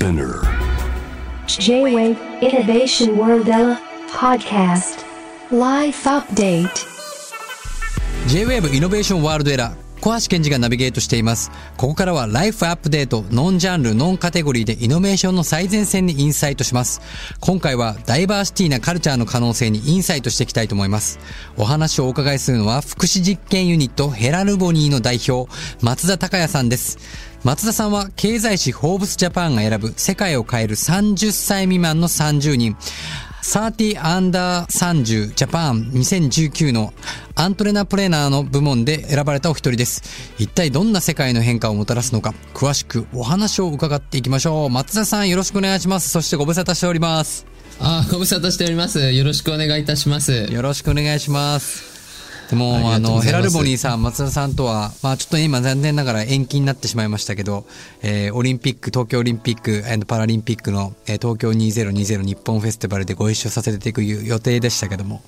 Spinner. J-Wave Innovation World uh, Podcast. Life Update. J-Wave Innovation イノベーションワールドエラ小橋健二がナビゲートしています。ここからはライフアップデート、ノンジャンル、ノンカテゴリーでイノベーションの最前線にインサイトします。今回はダイバーシティなカルチャーの可能性にインサイトしていきたいと思います。お話をお伺いするのは福祉実験ユニットヘラルボニーの代表、松田隆也さんです。松田さんは経済誌フォーブスジャパンが選ぶ世界を変える30歳未満の30人。30 under 30ジャパン2019のアントレナプレナーの部門で選ばれたお一人です。一体どんな世界の変化をもたらすのか、詳しくお話を伺っていきましょう。松田さんよろしくお願いします。そしてご無沙汰しております。あーご無沙汰しております。よろしくお願いいたします。よろしくお願いします。でも、あの、ヘラルボニーさん、松田さんとは、まあちょっと今残念ながら延期になってしまいましたけど、えーオリンピック、東京オリンピックパラリンピックの、えー東京2020日本フェスティバルでご一緒させていく予定でしたけども、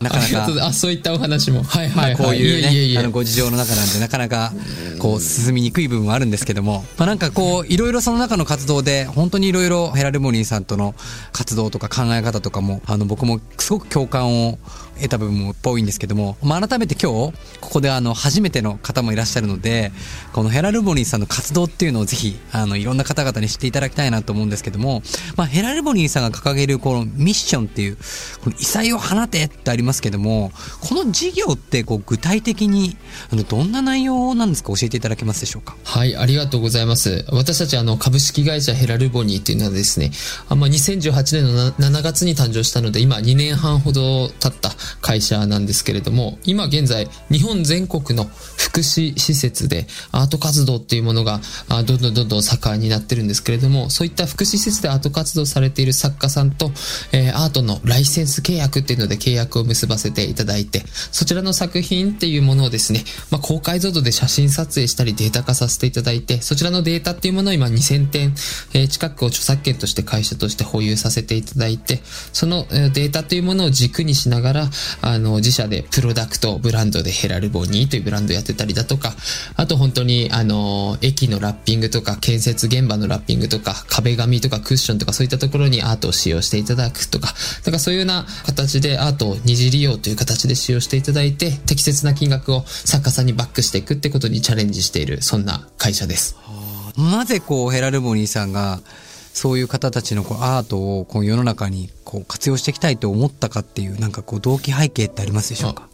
なかなかああ、そういったお話も。はいはい、はい。まあこういうね、いあの、ご事情の中なんで、なかなか、こう、進みにくい部分はあるんですけども、まあなんかこう、いろいろその中の活動で、本当にいろいろヘラルボニーさんとの活動とか考え方とかも、あの、僕もすごく共感を得た部分も多いんですけども、まあ改めて今日、ここであの、初めての方もいらっしゃるので、このヘラルボニーさんの活動っていうのをぜひ、あの、いろんな方々に知っていただきたいなと思うんですけども、まあヘラルボニーさんが掲げるこのミッションっていう、この異彩を放てってありますけども、この事業ってこう具体的に、あの、どんな内容なんですか？教えていただけますでしょうか？はい、ありがとうございます。私たちあの株式会社ヘラルボニーっていうのはですね、あまあ、2018年の7月に誕生したので、今2年半ほど経った会社なんですけれども、今現在日本全国の福祉施設でアート活動っていうものがどんどんどんどん盛んになってるんですけれども、そういった福祉施設でアート活動されている作家さんと、えーアートのライセンス契約っていうので契約を結ばせていただいて、そちらの作品っていうものをですね、まあ、高解像度で写真撮影したりデータ化させていただいて、そちらのデータっていうものを今2000点、えー近くを著作権として会社として保有させていただいて、そのデータというものを軸にしながら、あの、自社でプロダクト、ブランドでヘラルボニーというブランドやってたりだとか、あと本当に、あの、駅のラッピングとか、建設現場のラッピングとか、壁紙とかクッションとかそういったところにアートを使用していただくとか、だからそういうような形でアートを二次利用という形で使用していただいて、適切な金額を作家さんにバックしていくってことにチャレンジしている、そんな会社です。なぜこうヘラルボニーさんがそういう方たちのこうアートをこう世の中にこう活用していきたいと思ったかっていうなんかこう動機背景ってありますでしょうか？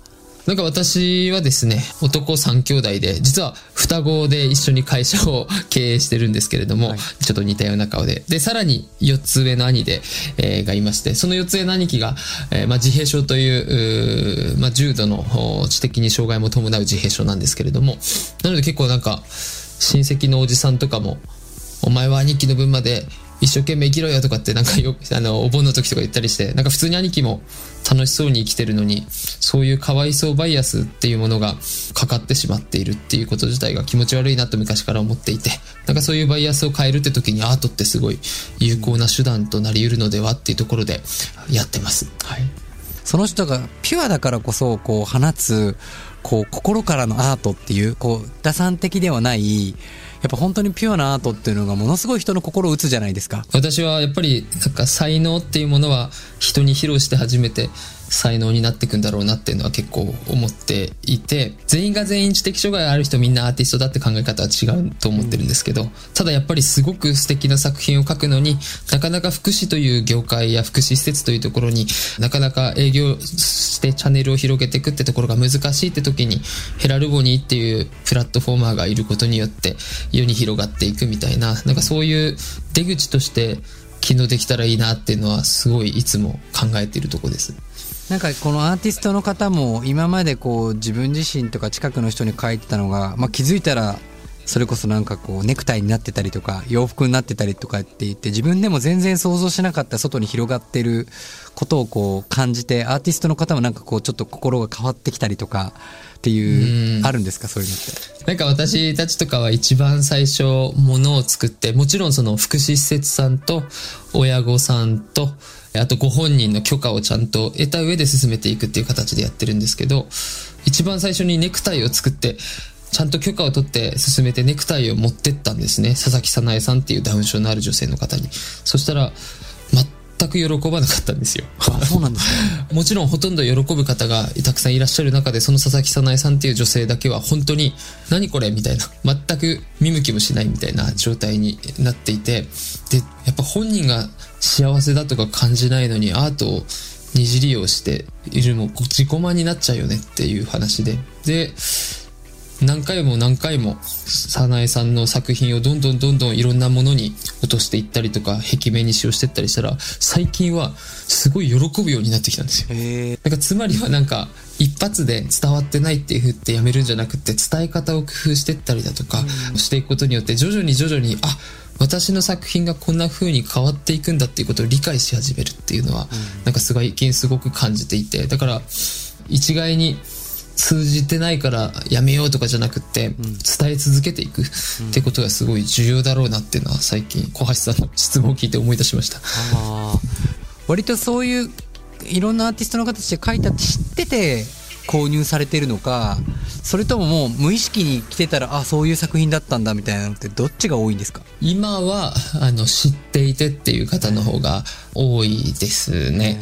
なんか私はですね、男三兄弟で、実は双子で一緒に会社を経営してるんですけれども、はいちょっと似たような顔で。で、さらに4つ上の兄で、えーがいまして、その4つ上の兄貴が、えーまあ、自閉症という、うーまあ、重度のお知的に障害も伴う自閉症なんですけれども、なので結構なんか、親戚のおじさんとかも、お前は兄貴の分まで一生懸命生きろよとかってなんかよ、あの、お盆の時とか言ったりして、なんか普通に兄貴も楽しそうに生きてるのに、そういうかわいそうバイアスっていうものがかかってしまっているっていうこと自体が気持ち悪いなと昔から思っていて、なんかそういうバイアスを変えるって時にアートってすごい有効な手段となり得るのではっていうところでやってます。はい。その人がピュアだからこそこう放つこう心からのアートっていうこう打算的ではないやっぱ本当にピュアなアートっていうのがものすごい人の心を打つじゃないですか。私はやっぱりなんか才能っていうものは人に披露して初めて才能になっていくんだろうなっていうのは結構思っていて全員が全員知的障害ある人みんなアーティストだって考え方は違うと思ってるんですけど、ただやっぱりすごく素敵な作品を書くのになかなか福祉という業界や福祉施設というところになかなか営業してチャンネルを広げていくってところが難しいって時にヘラルボニーっていうプラットフォーマーがいることによって世に広がっていくみたいななんかそういう出口として機能できたらいいなっていうのはすごいいつも考えているとこです。なんかこのアーティストの方も今までこう自分自身とか近くの人に書いてたのが、まあ、気づいたらそれこそなんかこうネクタイになってたりとか洋服になってたりとかって言って自分でも全然想像しなかった外に広がってることをこう感じてアーティストの方もなんかこうちょっと心が変わってきたりとかっていうあるんですかそういうのって。なんか私たちとかは一番最初ものを作って、もちろんその福祉施設さんと親御さんと、あとご本人の許可をちゃんと得た上で進めていくっていう形でやってるんですけど、一番最初にネクタイを作って、ちゃんと許可を取って進めてネクタイを持ってったんですね。佐々木早苗さんっていうダウン症のある女性の方に。そしたら、全く喜ばなかったんですよ。あ、そうなんですね。もちろんほとんど喜ぶ方がたくさんいらっしゃる中で、その佐々木早苗さんっていう女性だけは本当に、何これみたいな、全く見向きもしないみたいな状態になっていて、で、やっぱ本人が幸せだとか感じないのにアートを二次利用しているも自己満になっちゃうよねっていう話で。で、何回も何回も早苗さんの作品をどんどんどんどんいろんなものに落としていったりとか壁面に使用していったりしたら最近はすごい喜ぶようになってきたんですよ。へなんかつまりはなんか一発で伝わってないっていうふうってやめるんじゃなくて伝え方を工夫していったりだとかしていくことによって徐々に徐々にあ私の作品がこんな風に変わっていくんだっていうことを理解し始めるっていうのは、なんか最近すごく感じていて。だから一概に通じてないからやめようとかじゃなくて、伝え続けていくってことがすごい重要だろうなっていうのは最近小橋さんの質問を聞いて思い出しました。割とそういういろんなアーティストの方たちで書いたって知ってて購入されてるのかそれとももう無意識に来てたらあそういう作品だったんだみたいなのってどっちが多いんですか？今はあの知っていてっていう方の方が多いですね。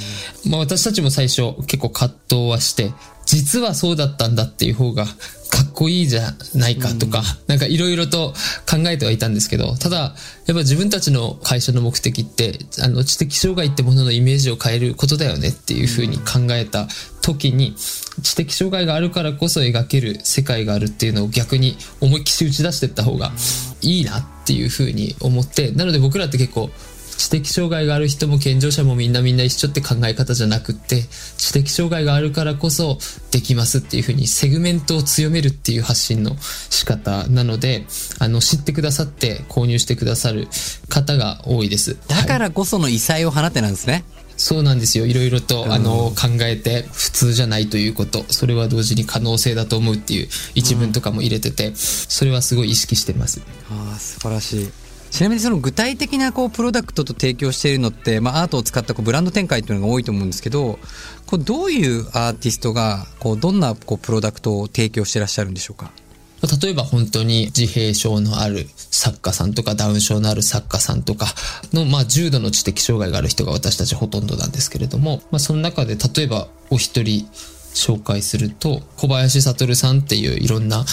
まあ私たちも最初結構葛藤はして、実はそうだったんだっていう方がかっこいいじゃないかとか、なんかいろいろと考えてはいたんですけど、ただやっぱ自分たちの会社の目的って、あの知的障害ってもののイメージを変えることだよねっていうふうに考えた時に、知的障害があるからこそ描ける世界があるっていうのを逆に思いっきし打ち出していった方がいいなっていうふうに思って、なので僕らって結構知的障害がある人も健常者もみんなみんな一緒って考え方じゃなくって知的障害があるからこそできますっていうふうにセグメントを強めるっていう発信の仕方なのであの知ってくださって購入してくださる方が多いです。だかはいらこその異彩を放ってなんですね、そうなんですよ。いろいろとあの考えて普通じゃないということ。それは同時に可能性だと思うっていう一文とかも入れててそれはすごい意識してます。ああ素晴らしいちなみにその具体的なこうプロダクトと提供しているのって、まあ、アートを使ったこうブランド展開っていうのが多いと思うんですけどこうどういうアーティストがこうどんなこうプロダクトを提供してらっしゃるんでしょうか？例えば本当に自閉症のある作家さんとかダウン症のある作家さんとかの、まあ、重度の知的障害がある人が私たちほとんどなんですけれども、まあ、その中で例えばお一人紹介すると小林悟さんっていういろんな、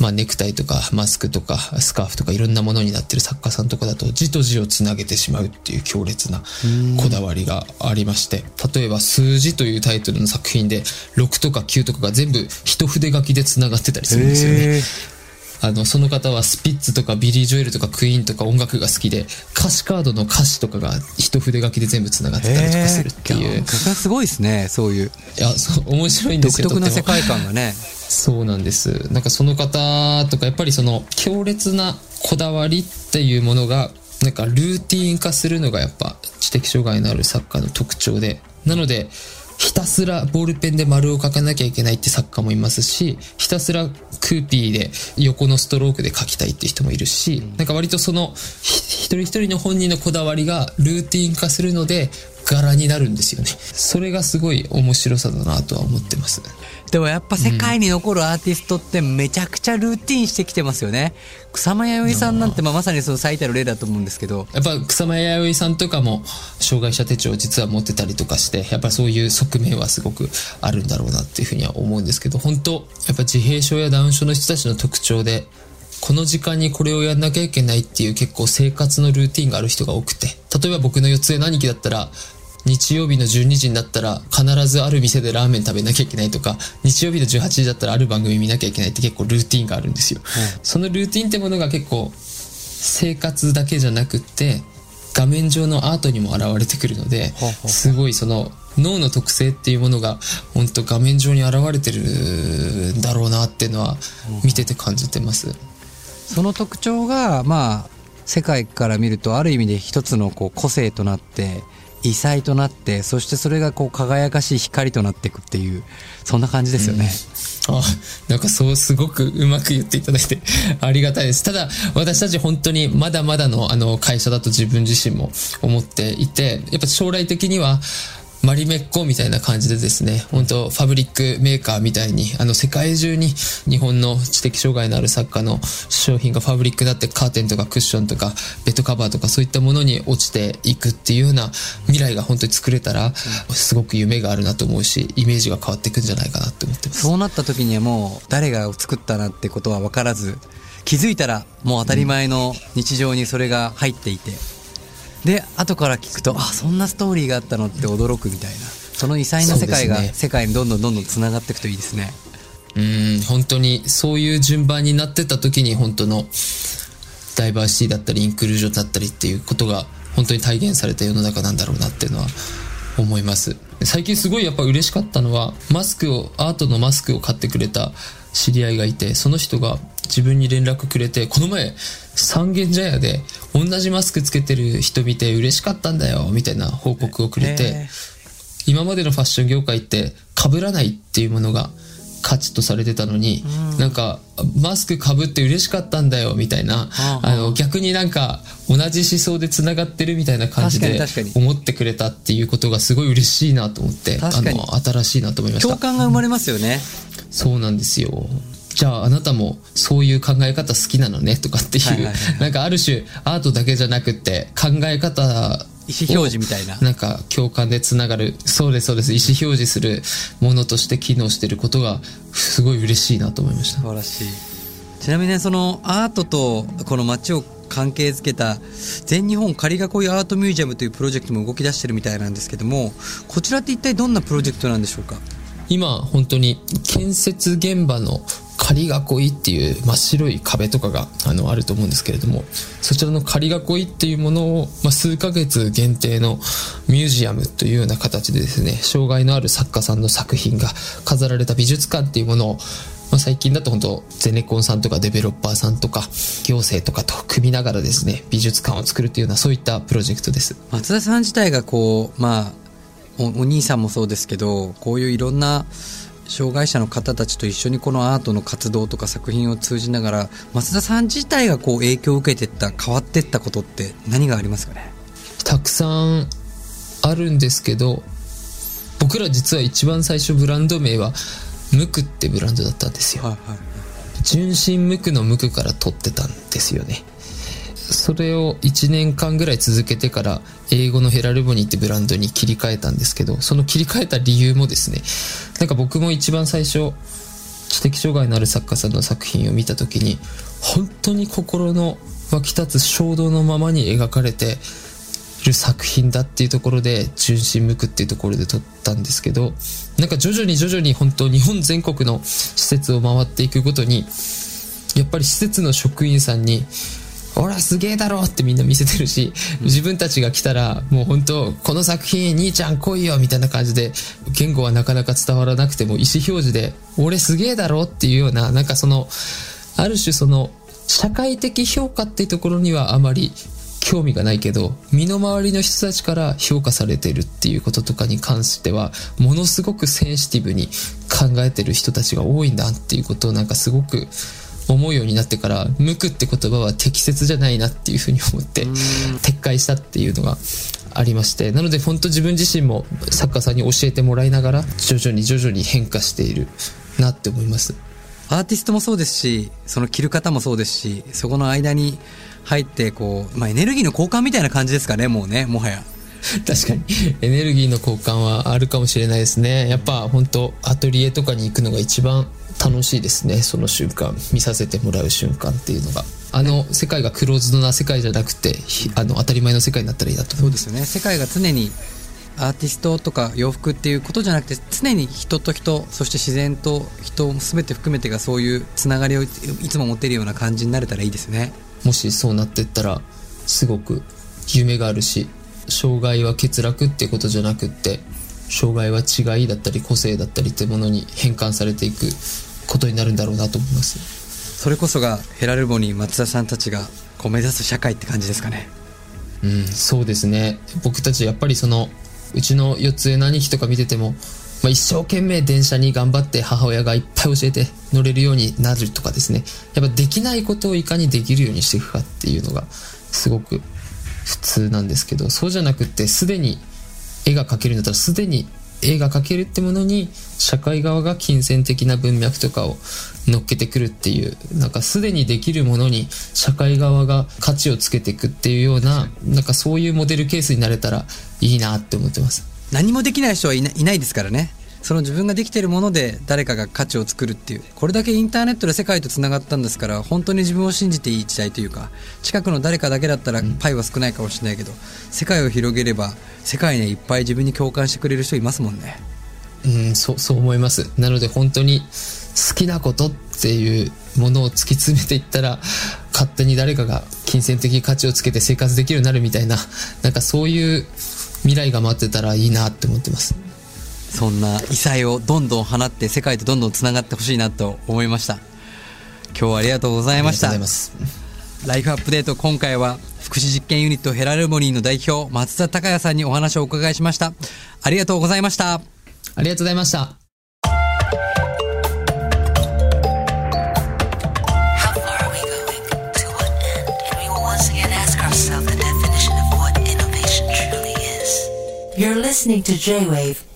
まあ、ネクタイとかマスクとかスカーフとかいろんなものになってる作家さんとかだと字と字をつなげてしまうっていう強烈なこだわりがありまして例えば「数字」というタイトルの作品で6とか9とかが全部一筆書きでつながってたりするんですよね。あの、その方はスピッツとかビリー・ジョエルとかクイーンとか音楽が好きで、歌詞カードの歌詞とかが一筆書きで全部繋がってたりとかするっていう。いそれすごいですねそういうや、そう、面白いんですよ。独特な世界観がねそうなんです。なんかその方とか、やっぱりその強烈なこだわりっていうものが、なんかルーティン化するのがやっぱ知的障害のある作家の特徴で。なので、ひたすらボールペンで丸を書かなきゃいけないって作家もいますし、ひたすらクーピーで横のストロークで書きたいって人もいるし、なんか割とその一人一人の本人のこだわりがルーティン化するので柄になるんですよね。それがすごい面白さだなとは思ってます。でもやっぱ世界に残るアーティストってめちゃくちゃルーティンしてきてますよね草間彌生さんなんてまあまさにその最たる例だと思うんですけどやっぱ草間彌生さんとかも障害者手帳を実は持ってたりとかしてやっぱそういう側面はすごくあるんだろうなっていうふうには思うんですけど本当やっぱ自閉症やダウン症の人たちの特徴でこの時間にこれをやんなきゃいけないっていう結構生活のルーティンがある人が多くて例えば僕の四つ上兄貴だったら日曜日の12時になったら必ずある店でラーメン食べなきゃいけないとか日曜日の18時だったらある番組見なきゃいけないって結構ルーティンがあるんですよ、そのルーティンってものが結構生活だけじゃなくって画面上のアートにも現れてくるのですごいその脳の特性っていうものが本当画面上に現れてるんだろうなっていうのは見てて感じてます。その特徴がまあ世界から見るとある意味で一つのこう個性となって異彩となってそしてそれがこう輝かしい光となっていくっていうそんな感じですよね、あ、なんかそうすごくうまく言っていただいて ありがたいです。ただ私たち本当にまだまだのあの会社だと自分自身も思っていて、やっぱ将来的にはマリメッコみたいな感じでですね、本当ファブリックメーカーみたいに、あの世界中に日本の知的障害のある作家の商品がファブリックだってカーテンとかクッションとかベッドカバーとかそういったものに落ちていくっていうような未来が本当に作れたら、すごく夢があるなと思うし、イメージが変わっていくんじゃないかなって思ってます。そうなった時にはもう誰が作ったなってことは分からず気づいたらもう当たり前の日常にそれが入っていて、で後から聞くとあそんなストーリーがあったのって驚くみたいな。その異彩な世界が世界にどんどんどんどんつながっていくといいですね。うん、本当にそういう順番になってた時に本当のダイバーシティだったりインクルージョンだったりっていうことが本当に体現された世の中なんだろうなっていうのは思います。最近すごいやっぱ嬉しかったのはマスクを、アートのマスクを買ってくれた知り合いがいて、その人が自分に連絡くれて、この前三軒茶屋で同じマスクつけてる人見て嬉しかったんだよみたいな報告をくれへて、今までのファッション業界って被らないっていうものが価値とされてたのに、なんかマスク被って嬉しかったんだよみたいな、ああの逆になんか同じ思想でつながってるみたいな感じで思ってくれたっていうことがすごい嬉しいなと思ってあの新しいなと思いました。共感が生まれますよね。そうなんですよ。じゃああなたもそういう考え方好きなのねとかっていう、なんかある種アートだけじゃなくって考え方意思表示みたいな。なんか共感でつながる。そうですそうです。意思表示するものとして機能してることがすごい嬉しいなと思いました。素晴らしい。ちなみにねそのアートとこの街を関係づけた全日本仮囲いアートミュージアムというプロジェクトも動き出してるみたいなんですけどもこちらって一体どんなプロジェクトなんでしょうか？今本当に建設現場の仮囲いっていう真っ白い壁とかがあのあると思うんですけれどもそちらの仮囲いっていうものを、まあ、数ヶ月限定のミュージアムというような形でですね障害のある作家さんの作品が飾られた美術館っていうものをまあ、最近だと本当ゼネコンさんとかデベロッパーさんとか行政とかと組みながらですね美術館を作るというようなそういったプロジェクトです。松田さん自体がこうまあおお兄さんもそうですけどこういういろんな障害者の方たちと一緒にこのアートの活動とか作品を通じながら松田さん自体がこう影響を受けてった変わってったことって何がありますかね？たくさんあるんですけど僕ら実は一番最初ブランド名はムクってブランドだったんですよ。はいはい純真無垢の無垢から取ってたんですよね。それを1年間ぐらい続けてから英語のヘラルボニーってブランドに切り替えたんですけどその切り替えた理由もですねなんか僕も一番最初知的障害のある作家さんの作品を見た時に本当に心の湧き立つ衝動のままに描かれている作品だっていうところで純真無垢っていうところで撮ったんですけどなんか徐々に徐々に本当日本全国の施設を回っていくごとにやっぱり施設の職員さんに「ほらすげえだろ!」ってみんな見せてるし自分たちが来たらもう本当この作品兄ちゃん来いよみたいな感じで言語はなかなか伝わらなくても意思表示で「俺すげえだろ!」っていうようななんかそのある種その社会的評価っていうところにはあまり興味がないけど身の回りの人たちから評価されてるっていうこととかに関してはものすごくセンシティブに考えてる人たちが多いんだっていうことをなんかすごく思うようになってから「無垢」って言葉は適切じゃないなっていうふうに思って撤回したっていうのがありましてなので本当自分自身も作家さんに教えてもらいながら徐々に徐々に変化しているなって思います。アーティストもそうですしその着る方もそうですしそこの間に入ってこう、まあ、エネルギーの交換みたいな感じですかねもうねもはや。確かに。エネルギーの交換はあるかもしれないですね。やっぱ本当アトリエとかに行くのが一番楽しいですねその瞬間。見させてもらう瞬間っていうのが。あの世界がクローズドな世界じゃなくてひあの当たり前の世界になったらいいなと。思いうですよね。世界が常にアーティストとか洋服っていうことじゃなくて常に人と人そして自然と人を全て含めてがそういうつながりをいつも持てるような感じになれたらいいですね。もしそうなってったらすごく夢があるし障害は欠落ってことじゃなくって障害は違いだったり個性だったりってものに変換されていくことになるんだろうなと思います。それこそがヘラルボニー松田さんたちがこう目指す社会って感じですかね。うんそうですね。僕たちやっぱりそのうちの四つ兄貴とか見てても、まあ、一生懸命電車に頑張って母親がいっぱい教えて乗れるようになるとかですね。やっぱできないことをいかにできるようにしていくかっていうのがすごく普通なんですけどそうじゃなくってすでに絵が描けるんだったらすでに絵が描けるってものに社会側が金銭的な文脈とかを乗っけてくるっていうなんかすでにできるものに社会側が価値をつけていくっていうようななんかそういうモデルケースになれたらいいなって思ってます。何もできない人はいないないですからね。その自分ができているもので誰かが価値を作るっていうこれだけインターネットで世界とつながったんですから本当に自分を信じていい時代というか近くの誰かだけだったらパイは少ないかもしれないけど、世界を広げれば世界にいっぱい自分に共感してくれる人いますもんね。うんそうそう思います。なので本当に好きなことっていうものを突き詰めていったら勝手に誰かが金銭的価値をつけて生活できるようになるみたいななんかそういう未来が待ってたらいいなって思ってますそんな異彩をどんどん放って世界とどんどんつながってほしいなと思いました。今日はありがとうございました。ありがとうございます。ライフアップデート今回は福祉実験ユニットヘラルモニーの代表松田孝也さんにお話をお伺いしました。ありがとうございました。ありがとうございました. You're listening to J-Wave